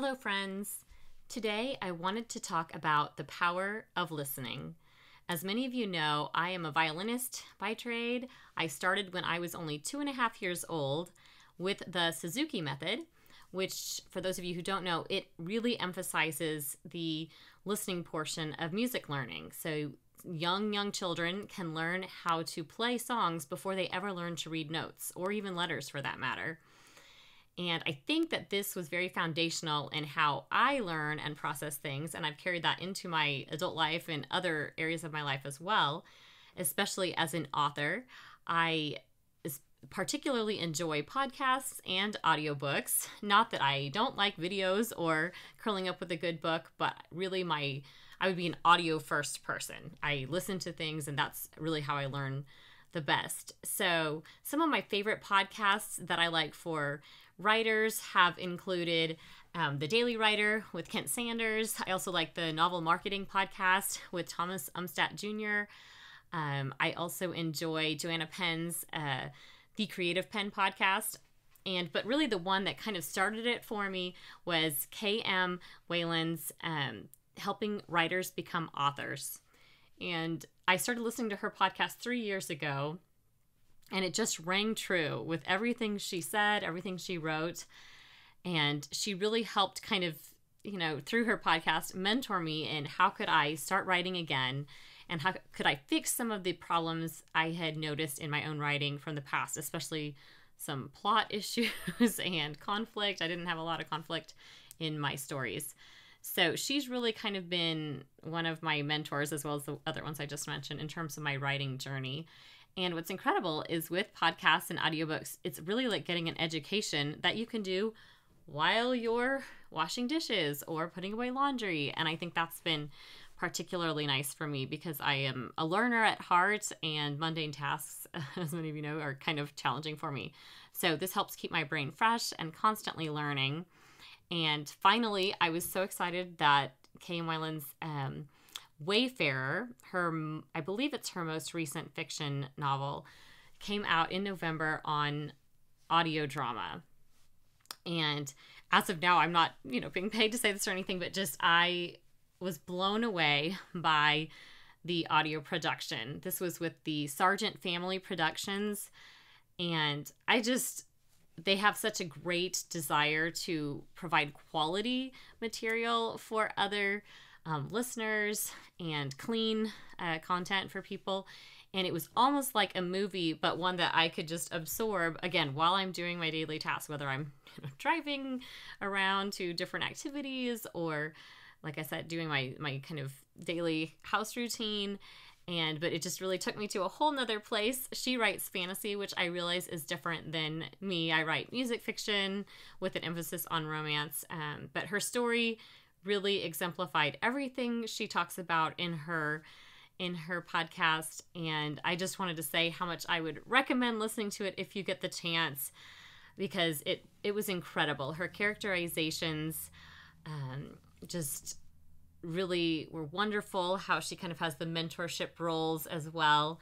Hello, friends. Today I wanted to talk about the power of listening. As many of you know, I am a violinist by trade. I started when I was only two and a half years old with the Suzuki method, which, for those of you who don't know, it really emphasizes the listening portion of music learning. So, young, young children can learn how to play songs before they ever learn to read notes or even letters for that matter. And I think that this was very foundational in how I learn and process things. And I've carried that into my adult life and other areas of my life as well, especially as an author. I particularly enjoy podcasts and audiobooks. Not that I don't like videos or curling up with a good book, but really my I would be an audio first person. I listen to things and that's really how I learn the best. So, some of my favorite podcasts that I like for writers have included um, The Daily Writer with Kent Sanders. I also like the Novel Marketing Podcast with Thomas Umstattd Jr. Um, I also enjoy Joanna Penn's uh, The Creative Penn podcast. And but really the one that kind of started it for me was KM Weiland's um, Helping Writers Become Authors. And I started listening to her podcast three years ago and it just rang true with everything she said, everything she wrote. And she really helped kind of, you know, through her podcast, mentor me in how could I start writing again and how could I fix some of the problems I had noticed in my own writing from the past, especially some plot issues and conflict. I didn't have a lot of conflict in my stories. So she's really kind of been one of my mentors, as well as the other ones I just mentioned, in terms of my writing journey. And what's incredible is with podcasts and audiobooks, it's really like getting an education that you can do while you're washing dishes or putting away laundry. And I think that's been particularly nice for me because I am a learner at heart and mundane tasks, as many of you know, are kind of challenging for me. So this helps keep my brain fresh and constantly learning. And finally, I was so excited that Kay Weiland's um, Wayfarer, her I believe it's her most recent fiction novel, came out in November on audio drama. And as of now, I'm not, you know, being paid to say this or anything, but just I was blown away by the audio production. This was with the Sargent Family Productions. And I just, they have such a great desire to provide quality material for other um, listeners and clean uh, content for people. And it was almost like a movie, but one that I could just absorb again while I'm doing my daily tasks, whether I'm you know, driving around to different activities or, like I said, doing my, my kind of daily house routine and but it just really took me to a whole nother place. She writes fantasy which i realize is different than me. I write music fiction with an emphasis on romance um, but her story really exemplified everything she talks about in her in her podcast. And I just wanted to say how much I would recommend listening to it if you get the chance because it it was incredible. Her characterizations um, just really were wonderful. How she kind of has the mentorship roles as well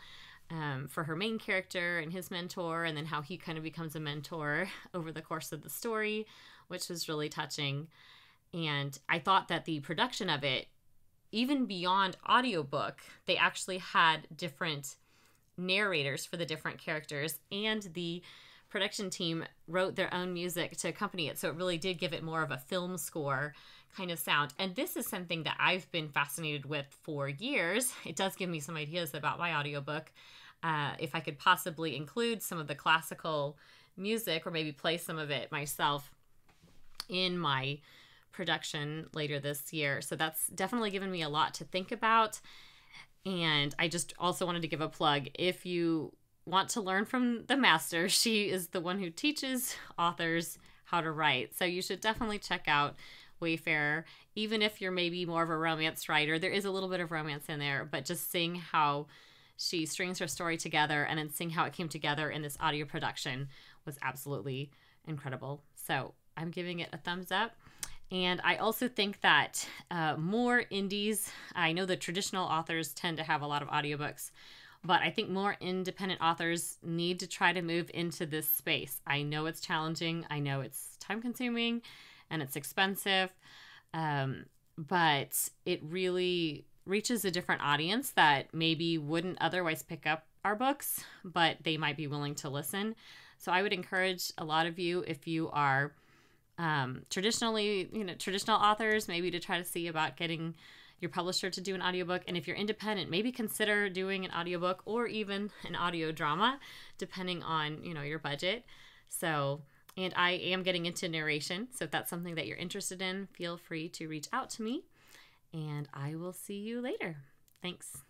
um, for her main character and his mentor, and then how he kind of becomes a mentor over the course of the story, which was really touching. And I thought that the production of it, even beyond audiobook, they actually had different narrators for the different characters and the production team wrote their own music to accompany it so it really did give it more of a film score kind of sound and this is something that i've been fascinated with for years it does give me some ideas about my audiobook uh, if i could possibly include some of the classical music or maybe play some of it myself in my production later this year. So that's definitely given me a lot to think about. And I just also wanted to give a plug. If you want to learn from the master, she is the one who teaches authors how to write. So you should definitely check out Wayfarer. Even if you're maybe more of a romance writer, there is a little bit of romance in there, but just seeing how she strings her story together and then seeing how it came together in this audio production was absolutely incredible. So I'm giving it a thumbs up. And I also think that uh, more indies, I know the traditional authors tend to have a lot of audiobooks, but I think more independent authors need to try to move into this space. I know it's challenging, I know it's time consuming, and it's expensive. Um, but it really reaches a different audience that maybe wouldn't otherwise pick up our books, but they might be willing to listen. So I would encourage a lot of you if you are um, traditionally, you know, traditional authors, maybe to try to see about getting your publisher to do an audiobook. And if you're independent, maybe consider doing an audiobook or even an audio drama, depending on, you know, your budget. So, and I am getting into narration. So if that's something that you're interested in, feel free to reach out to me. And I will see you later. Thanks.